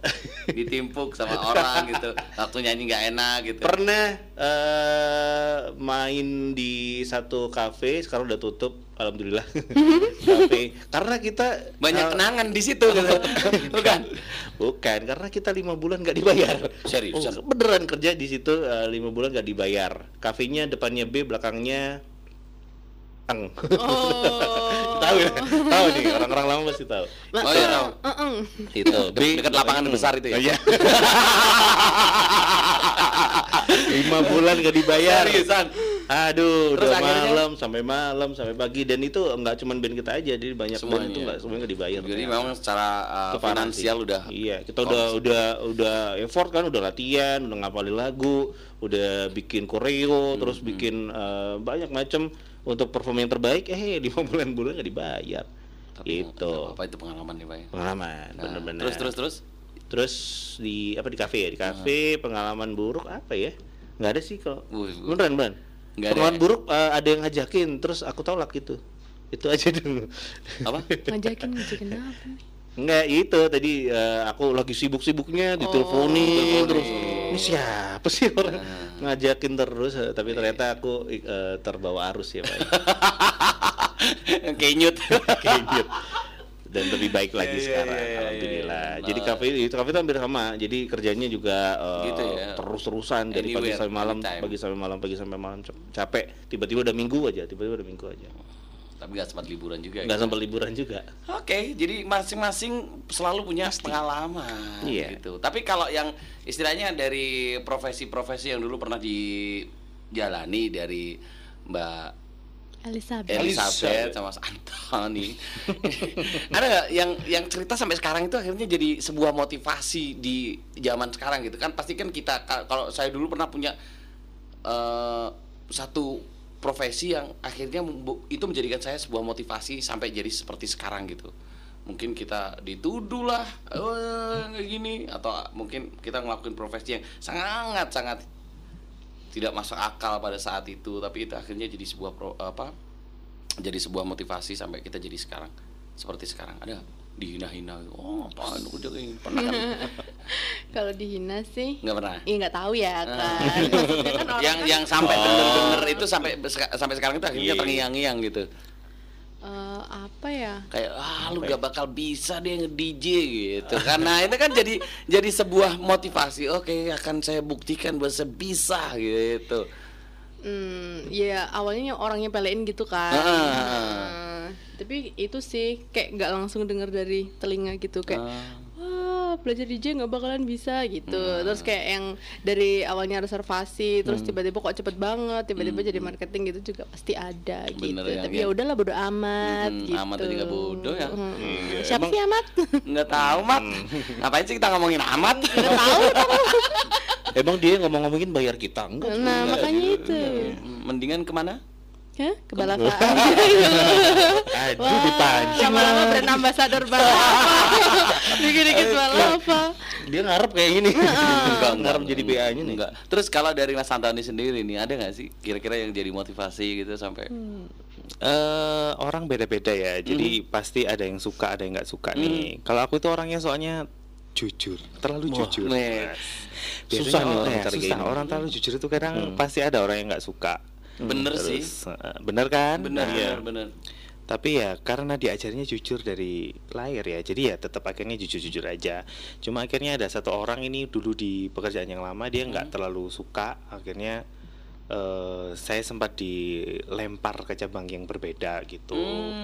Ditimpuk sama orang gitu, waktu nyanyi nggak enak gitu. pernah eh, main di satu kafe sekarang udah tutup alhamdulillah kafe karena kita Banyak eh, kenangan di situ gitu. Bukan? bukan karena kita lima bulan nggak dibayar Seriusan? Oh, beneran kerja di situ eh, lima bulan nggak dibayar kafenya depannya B belakangnya Eng. Oh. Tahu ya tahu nih orang-orang lama pasti tahu Oh iya tahu. Heeh. itu De- dekat lapangan besar itu ya? Oh, iya. lima bulan nggak dibayar Seriusan? Aduh, Terus udah akhirnya? malam sampai malam sampai pagi dan itu nggak cuma band kita aja, jadi banyak band Semuanya. itu nggak semuanya nggak dibayar. Jadi memang secara uh, Itu finansial sih. udah Iya, kita udah udah udah effort kan, udah latihan, udah ngapalin lagu, udah bikin koreo, terus bikin eh, banyak macam untuk perform yang terbaik. Eh, lima bulan-bulan nggak dibayar. Tapi gitu. Apa itu pengalaman nih, Pak? ya? Pengalaman, Nah, bener-bener. Terus terus terus. Terus di apa di kafe ya? Di kafe pengalaman buruk apa ya? Nggak ada sih kalau. Beneran, beneran. Ada pengalaman ya? buruk eh, ada yang ngajakin, terus aku tolak gitu. Itu aja dulu. Apa? Ngajakin ngajakin apa? Enggak, itu tadi eh, aku lagi sibuk-sibuknya diteleponin terus. Ini siapa sih orang ngajakin terus tapi ternyata aku eh, terbawa arus ya, Pak. Kenyut. Kayaknya. Dan lebih baik lagi Iya, iya, sekarang, iya, iya, alhamdulillah. iya. Jadi kafe itu kafe itu hampir sama. Jadi kerjanya juga eh, Gitu ya. terus-terusan dari pagi Anywhere, sampai malam, anytime. pagi sampai malam, pagi sampai malam Cap- capek. Tiba-tiba udah minggu aja, tiba-tiba udah minggu aja. Tapi nggak sempat liburan juga. Nggak gitu. sempat liburan juga. Oke, jadi masing-masing selalu punya pengalaman Iya. gitu. Tapi kalau yang istilahnya dari profesi-profesi yang dulu pernah dijalani dari Mbak Elizabeth. Elizabeth sama Mas Antoni. Ada nggak yang yang cerita sampai sekarang itu akhirnya jadi sebuah motivasi di zaman sekarang gitu kan? Pasti kan kita ka- kalau saya dulu pernah punya eh, satu profesi yang akhirnya itu menjadikan saya sebuah motivasi sampai jadi seperti sekarang gitu. Mungkin kita dituduh lah, oh, kayak gini, atau mungkin kita ngelakuin profesi yang sangat sangat tidak masuk akal pada saat itu tapi itu akhirnya jadi sebuah pro, apa jadi sebuah motivasi sampai kita jadi sekarang seperti sekarang ada? Dihina-hina. Oh apaan lu kerja kayak gini? Pernah kan? Kalau dihina sih nggak pernah? Iya nggak tahu ya kan. Maksudnya kan orang yang kan, yang sampai bener-bener itu sampai sampai sekarang itu akhirnya Iya. terngiang-ngiang gitu. Eh, apa ya? kayak ah lu gak bakal bisa deh nge-DJ gitu. Karena itu kan jadi jadi sebuah motivasi. Oke akan saya buktikan bahwa saya bisa gitu. Hmm, ya awalnya orangnya pelein gitu kan. Ah. Nah, tapi itu sih kayak nggak langsung dengar dari telinga gitu kayak Ah. wah belajar DJ nggak bakalan bisa gitu. Hmm. Terus kayak yang dari awalnya reservasi, terus tiba-tiba kok cepet banget, tiba-tiba jadi marketing gitu juga pasti ada Hmm. Bener gitu. ya, tapi ya. udahlah bodo amat Hmm, gitu. amat juga bodoh ya. Hmm. Iya, Siapa emang- sih amat? nggak tahu mat ngapain sih kita ngomongin amat Nggak tahu. Emang dia ngomong-ngomongin bayar kita enggak? nah makanya itu. mendingan ke mana Hah? Ke. Aduh Wah, dipancing lama-lama brand ambassador Balapa. Dikit-dikit Balapa. Dia ngarep kayak gini. enggak ngarep jadi BA-nya nih. enggak terus kalau dari Mas Antoni sendiri nih ada nggak sih kira-kira yang jadi motivasi gitu sampai eh orang beda-beda ya. Jadi pasti ada yang suka, ada yang nggak suka nih. Kalau aku itu orangnya soalnya jujur, terlalu jujur. nih. Biasanya Susah nih orang- orang ya, susah. Orang terlalu jujur itu kadang pasti ada orang yang nggak suka. Bener sih Terus, eh, bener kan? bener Nah, bener bener Tapi ya karena diajarnya jujur dari lahir ya, jadi ya tetap akhirnya jujur-jujur aja. Cuma akhirnya ada satu orang ini dulu di pekerjaan yang lama dia nggak terlalu suka, akhirnya eh, saya sempat dilempar ke cabang yang berbeda gitu,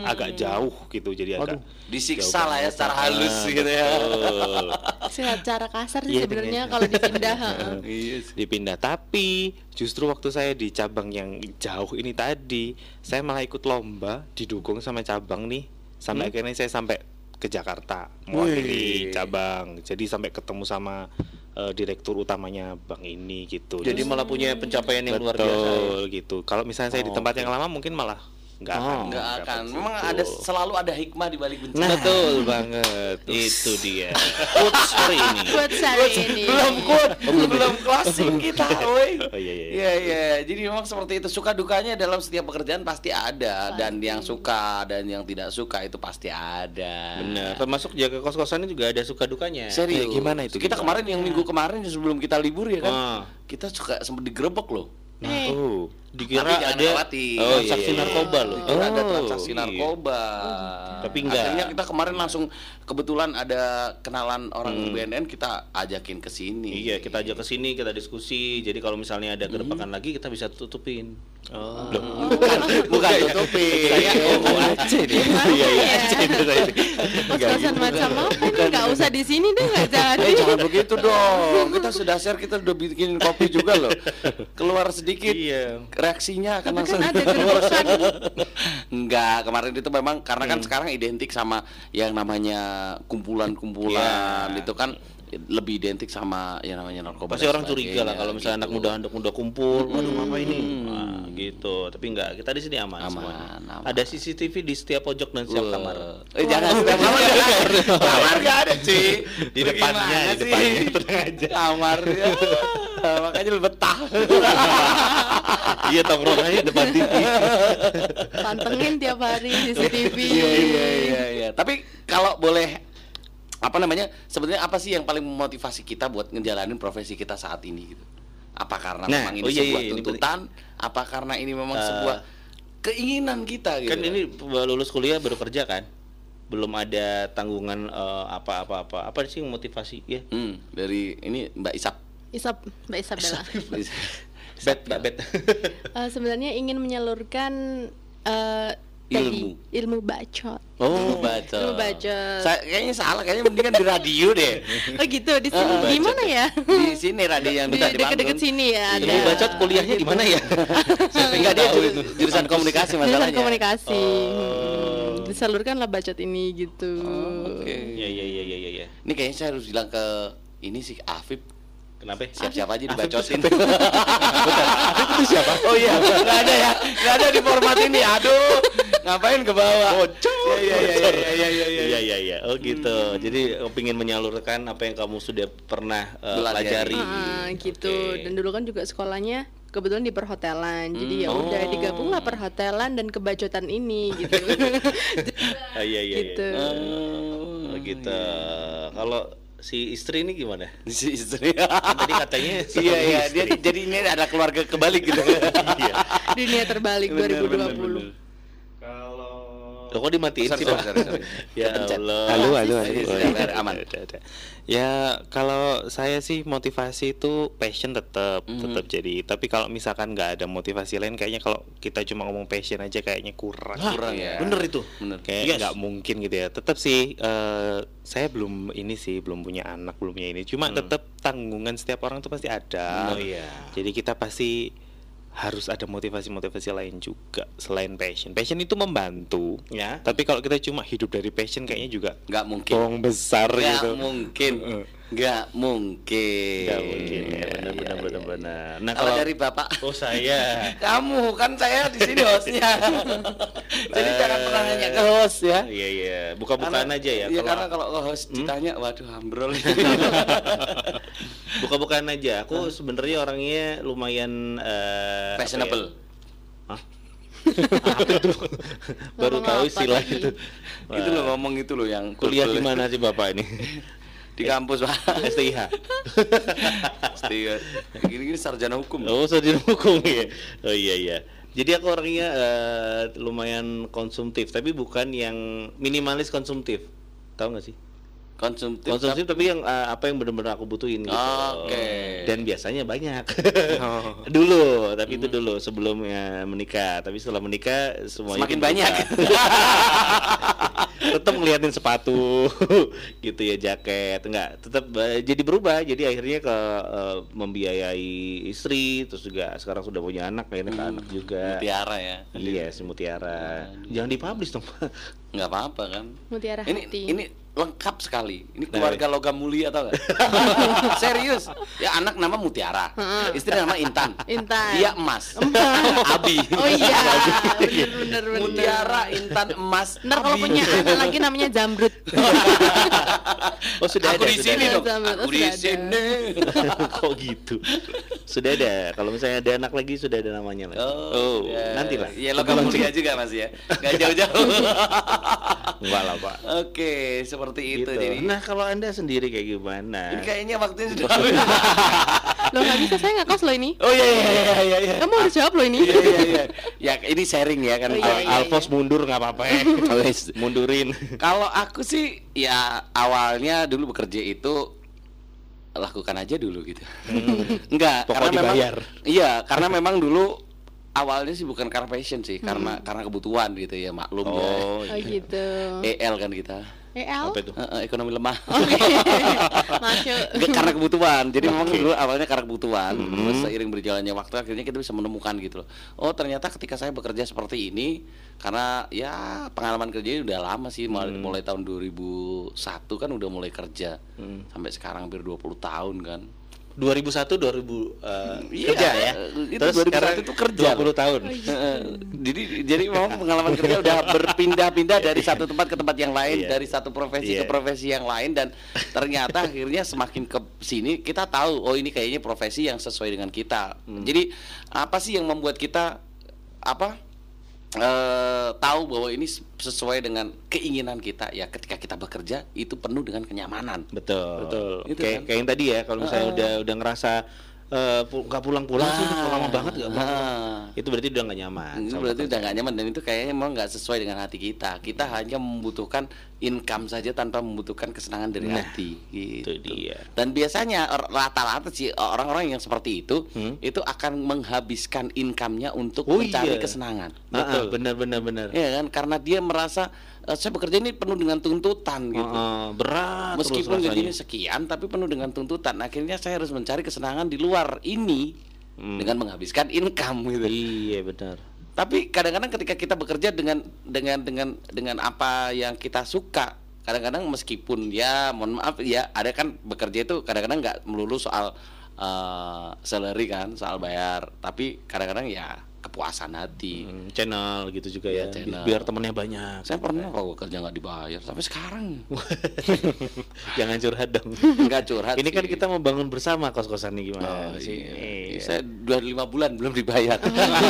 agak jauh gitu, jadi agak disiksa jauh lah ya secara halus Ah, gitu ya. Secara kasar sih Iya, sebenarnya kalau dipindah. heeh. iya dipindah. Tapi justru waktu saya di cabang yang jauh ini tadi saya malah ikut lomba didukung sama cabang nih. Sampai akhirnya saya sampai ke Jakarta mewakili cabang. Jadi sampai ketemu sama eh, direktur utamanya bank ini gitu. Jadi malah punya pencapaian yang luar biasa. ya. Betul gitu. Kalau misalnya saya di Oh, tempat oke. yang lama mungkin malah nggak Oh. akan Nggak akan. Memang ada selalu ada hikmah di balik bencana. Nah, betul banget. Itu dia. Quotes hari ini. buat hari ini belum quote, belum closing kita, woi. Oh, iya, iya, iya. Iya, iya. Jadi memang seperti itu suka dukanya dalam setiap pekerjaan pasti ada dan yang suka dan yang tidak suka itu pasti ada. Benar. Termasuk jaga kos-kosannya juga ada suka dukanya. Serius. Eh, gimana itu, Kita gimana? kemarin yang minggu kemarin sebelum kita libur ya kan. Ah. Kita suka sempat digerebek loh. Eh, Oh. Dikira Tapi ada oh, iya, transaksi iya, iya. narkoba loh. Dikira ada Oh, transaksi iya. narkoba. Tapi enggak. Akhirnya kita kemarin langsung kebetulan ada kenalan orang Hmm. BNN kita ajakin ke sini. Iya, kita ajak ke sini, kita diskusi. Jadi kalau misalnya ada kedepakan lagi kita bisa tutupin. Oh. bukan bukan tutupin. Saya oh, aja deh. Iya iya. gitu. Kos-kosan macam apa nih? Nggak usah di sini deh, nggak jadi. Eh jangan begitu dong. Kita sudah share, kita udah bikin kopi juga loh. Keluar sedikit. Iya. Reaksinya akan Tapi langsung kan ada. Enggak, kemarin itu memang karena kan sekarang identik sama yang namanya kumpulan-kumpulan Iya. itu kan lebih identik sama yang namanya narkoba. Pasti orang curiga lah kalau misalnya anak gitu. muda anak muda kumpul, waduh apa ini? Nah, gitu. Tapi enggak, kita di sini aman, Aman, semuanya. aman. Ada CCTV di setiap pojok dan setiap kamar. Eh jangan setiap kamar jangan. Kamar enggak ada, Ci. Di depannya, di sih? depannya, aja. Kamarnya. Makanya betah. Iya tongkrongannya depan TV. Pantengin tiap hari CCTV. Iya iya iya iya. Tapi kalau boleh apa namanya? Sebenarnya apa sih yang paling memotivasi kita buat ngejalanin profesi kita saat ini gitu? Apa karena Nah, memang ini oh iya, sebuah iya, ini tuntutan? Apa karena ini memang Eh, sebuah keinginan kita gitu? Kan ini lulus kuliah baru kerja kan? Belum ada tanggungan eh, apa-apa apa. Apa sih yang motivasi ya? Hmm, dari ini Mbak Isap. Isap, Mbak Isabella. Bet, Mbak Bet. Eh, sebenarnya ingin menyalurkan eh, Ilmu. tadi, ilmu bacot. Oh, baca. Ilmu bacot. Saya kayaknya salah, kayaknya mendingan di radio deh. Oh gitu di sini. Eh, di mana ya? Di sini radio yang Di dekat di deket-deket Bandung. sini ya ada. Ilmu bacot kuliahnya di mana ya? Enggak dia juru- jurusan komunikasi Jurusan masalahnya. komunikasi. Oh. Hmm, Disalurkanlah bacot ini gitu. Oke. Iya iya iya iya iya. Ini kayaknya saya harus bilang ke ini sih Afif Kenapa? siap-siap aja dibacotin. Itu siapa? Oh iya, nggak ada ya, nggak ada di format ini. Aduh, ngapain ke bawah? Iya iya iya iya iya iya. iya. Iya iya iya. Oh gitu. Jadi eh, pengen menyalurkan apa yang kamu sudah pernah eh, Pelajari. pelajari. Ah, gitu. Oke. Dan dulu kan juga sekolahnya kebetulan di perhotelan. Jadi ya Hmm. udah Oh. digabunglah perhotelan dan kebacotan ini gitu. Ah, iya iya. gitu. iya. Oh, gitu. Kalau si istri ini gimana? Si istri. Tadi katanya Iya iya, dia jadi ini ada keluarga kebalik gitu. Iya. Dunia terbalik Bener, 2020. bener, bener. Kalau Loh, kok dimatiin Sorry, sih, Pak? sorry, sorry. Ya. Allah. Halo, halo, Iya, halo. sudah, sudah, aman. Ada, ada. Ya kalau saya sih motivasi itu passion tetap Mhm. tetap jadi. Tapi kalau misalkan nggak ada motivasi lain, kayaknya kalau kita cuma ngomong passion aja kayaknya kurang. Kurang ya. Bener itu. Bener. Kayak Yes. nggak mungkin gitu ya. Tetap sih eh, saya belum ini sih belum punya anak belum punya ini. Cuma tetap tanggungan setiap orang tuh pasti ada. Oh iya. Jadi kita pasti harus ada motivasi-motivasi lain juga selain passion. Passion itu membantu. Ya. Tapi kalau kita cuma hidup dari passion kayaknya juga Nggak mungkin. bohong besar Nggak gitu. mungkin. Nggak mungkin. Nggak mungkin ya, Iya, benar iya, benar iya. benar benar. Nah, Kalau dari bapak Oh saya. kamu kan saya di sini hostnya. Jadi jangan pernah nanya ke host ya. Iya iya, buka-bukaan aja ya. Iya Kalau- karena kalau ke host ditanya, waduh ambrol. buka-bukaan aja. Aku sebenarnya orangnya lumayan apa Fashionable. ya? Hah? apa itu? Baru tahu istilah itu. Itu lo ngomong itu lo yang Kuliah di mana sih Bapak ini? Di kampus pak. STIH. Gini-gini sarjana hukum. Oh, sarjana hukum ya. Oh iya iya. Jadi aku orangnya eh, lumayan konsumtif, tapi bukan yang minimalis konsumtif. Tahu nggak sih? Konsumtif. Konsumtif tapi yang eh, apa yang benar-benar aku butuhin gitu. Oke. Dan biasanya banyak. Oh. dulu, tapi itu dulu sebelumnya menikah. Tapi setelah menikah semuanya Semakin banyak. tetap ngeliatin sepatu gitu ya jaket enggak. Tetap eh, jadi berubah. Jadi akhirnya ke eh, membiayai istri terus juga sekarang sudah punya anak akhirnya ke anak juga. Mutiara ya. iya si mutiara. Jangan dipublish dong. Nggak apa-apa kan Mutiara ini hati. ini lengkap sekali ini Nah, keluarga logam mulia tau gak serius ya anak nama Mutiara istri nama Intan Intan. dia emas Abi Oh iya, bener bener bener. Mutiara Intan emas Ntar kalau punya anak lagi namanya Zamrud. Oh sudah aku ada, di sudah sini ada. dong Sudah ada. aku di sini Kok gitu? Sudah ada. Kalau misalnya ada anak lagi sudah ada namanya lah. Oh, ya. nanti lah. Ya logam mulia juga Mas ya. Gak jauh-jauh. Enggak lah pak. Oke, seperti itu Gitu. jadi. Nah kalau anda sendiri kayak gimana? Ini kayaknya waktunya sudah habis. Loh nggak bisa saya nggak kos lo ini. Oh iya iya iya iya iya. Kamu harus jawab lo ini. Iya iya iya. Ya ini sharing ya kan. Oh, iya, iya. Alfos mundur nggak apa-apa ya. Wes. Mundurin. Kalau aku sih ya awalnya dulu bekerja itu lakukan aja dulu gitu. Enggak, Pokok karena memang dibayar. iya, karena memang dulu awalnya sih bukan karena passion sih, karena karena kebutuhan gitu ya, maklum Oh, ya. Oh gitu. EL kan kita. EL? apa itu? Eh, ekonomi lemah. Oke. Masuk. Karena kebutuhan. Jadi memang dulu awalnya karena kebutuhan. Terus seiring berjalannya waktu akhirnya kita bisa menemukan gitu loh. Oh, ternyata ketika saya bekerja seperti ini karena ya pengalaman kerjanya udah lama sih mulai, mulai tahun 2001 kan udah mulai kerja. Sampai sekarang hampir 20 tahun kan. 2001 2000 uh, Iya, kerja ya. itu Terus 2001 sekarang itu kerja 20 tahun. Heeh. jadi jadi memang pengalaman kerja udah berpindah-pindah dari satu tempat ke tempat yang lain, Iya. dari satu profesi Iya. ke profesi yang lain dan ternyata akhirnya semakin ke sini kita tahu oh ini kayaknya profesi yang sesuai dengan kita. Hmm. Jadi apa sih yang membuat kita apa eh tahu bahwa ini sesuai dengan keinginan kita ya ketika kita bekerja itu penuh dengan kenyamanan. Betul. Betul. Itu kayak kan. kayak yang tadi ya kalau misalnya udah udah ngerasa eh, nggak pulang-pulang sih Nah. lama banget nggak pulang. Itu berarti udah nggak nyaman. itu berarti udah nggak nyaman dan itu kayaknya memang nggak sesuai dengan hati kita. Kita hanya membutuhkan income saja tanpa membutuhkan kesenangan dari Nah, hati. itu Gitu. dia. Dan biasanya rata-rata sih orang-orang yang seperti itu Hmm. itu akan menghabiskan income-nya untuk Oh, mencari iya. kesenangan. Ah, ah, benar benar benar. Ya kan karena dia merasa "Eh, saya bekerja ini penuh dengan tuntutan gitu. Ah, ah, berat Meskipun terus gajinya sekian tapi penuh dengan tuntutan. Akhirnya saya harus mencari kesenangan di luar ini Hmm. dengan menghabiskan income gitu. Iya benar. Tapi kadang-kadang ketika kita bekerja dengan dengan dengan dengan apa yang kita suka, kadang-kadang meskipun ya mohon maaf ya ada kan bekerja itu kadang-kadang nggak melulu soal eh, salary kan, soal bayar, tapi kadang-kadang ya kepuasan hati. Hmm, channel gitu juga Iya, ya. channel. Biar temennya banyak. Saya pernah kok kerja nggak dibayar sampai sekarang. Jangan curhat dong. Nggak curhat. Ini kan sih. kita mau bangun bersama kos-kosan nih gimana Oh, sih? iya. Iya. Saya dua lima bulan belum dibayar.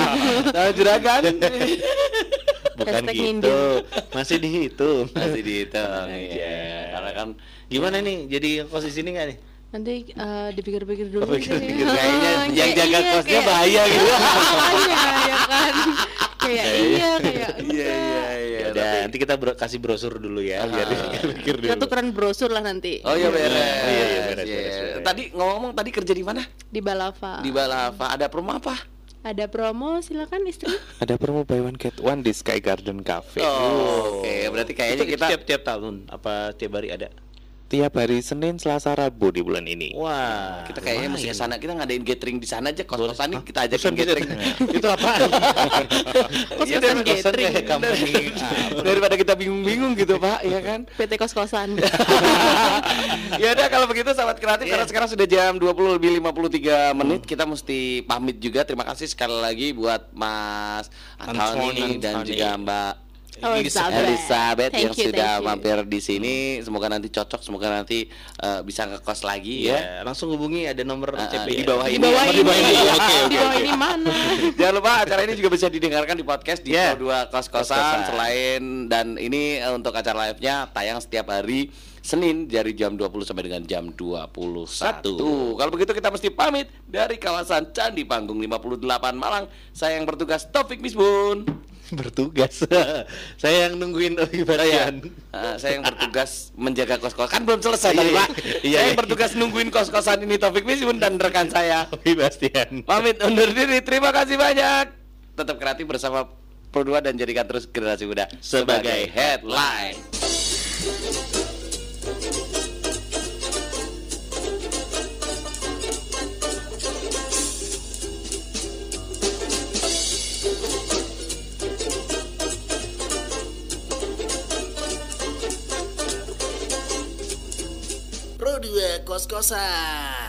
Tahu juragan? Bukan Hashtag gitu. Masih dihitung. Masih dihitung. Iya. Karena kan Gimana nih? Jadi kos di sini nggak nih? Nanti eh, dipikir-pikir dulu. Pikir-pikir. deh. kayaknya Kayak yang jaga iya, kosnya kayak- bahaya gitu. Makanya ya kan. Kayak iya kayak Iya iya iya. Udah, tapi- nanti kita bro- kasih brosur dulu ya, biar pikir Kita dulu. tukeran brosur lah nanti. Oh iya beres. Oh, iya, iya, beres, Iya. beres, beres. Tadi ngomong tadi kerja di mana? Di Balava. Di Balava. Ada promo apa? Ada promo silakan istri. Ada promo buy one get one di Sky Garden Cafe. Oh, Oke, berarti kayaknya kita tiap tiap tahun apa tiap hari ada? Tiap hari Senin, Selasa, Rabu di bulan ini. Wah, kita kayaknya mesti ke sana. Kita ngadain gathering di sana aja. Kos-kosan nih kita ajakin gathering. Itu apaan? Kos-kosan Iya, dan gathering. Kayak company. Daripada kita bingung-bingung gitu, Pak, ya kan? PT kos-kosan. ya udah kalau begitu sahabat kreatif karena sekarang sudah jam 20 lebih 53 menit kita mesti pamit juga terima kasih sekali lagi buat Mas Anthony Anthony. dan juga Mbak Elizabeth. Elizabeth Thank yang you, sudah thank you. mampir di sini semoga nanti cocok semoga nanti eh, bisa ngekos lagi ya Iya, langsung hubungi ada nomor Ah, CP di bawah Di ini. bawah Oh, ini. di bawah ini. Oke, oke, Di bawah oke. ini mana? Jangan lupa acara ini juga bisa didengarkan di podcast di Yeah. Pro 2 Kos-Kosan selain dan ini eh, untuk acara live-nya tayang setiap hari Senin dari jam 20 sampai dengan jam 21. Kalau begitu kita mesti pamit dari kawasan Candi Panggung 58 Malang. Saya yang bertugas Taufik Misbun. bertugas. Saya yang nungguin Owi Saya, Barian. eh, saya yang bertugas menjaga kos-kosan. Kan belum selesai tadi, Iya, Pak. iya, saya iya. yang bertugas nungguin kos-kosan ini Taufik Misbun dan rekan saya Owi Bastian. Pamit undur diri. Terima kasih banyak. Tetap kreatif bersama 2 dan jadikan terus generasi muda sebagai headline. Pro 2 Kos-Kosan.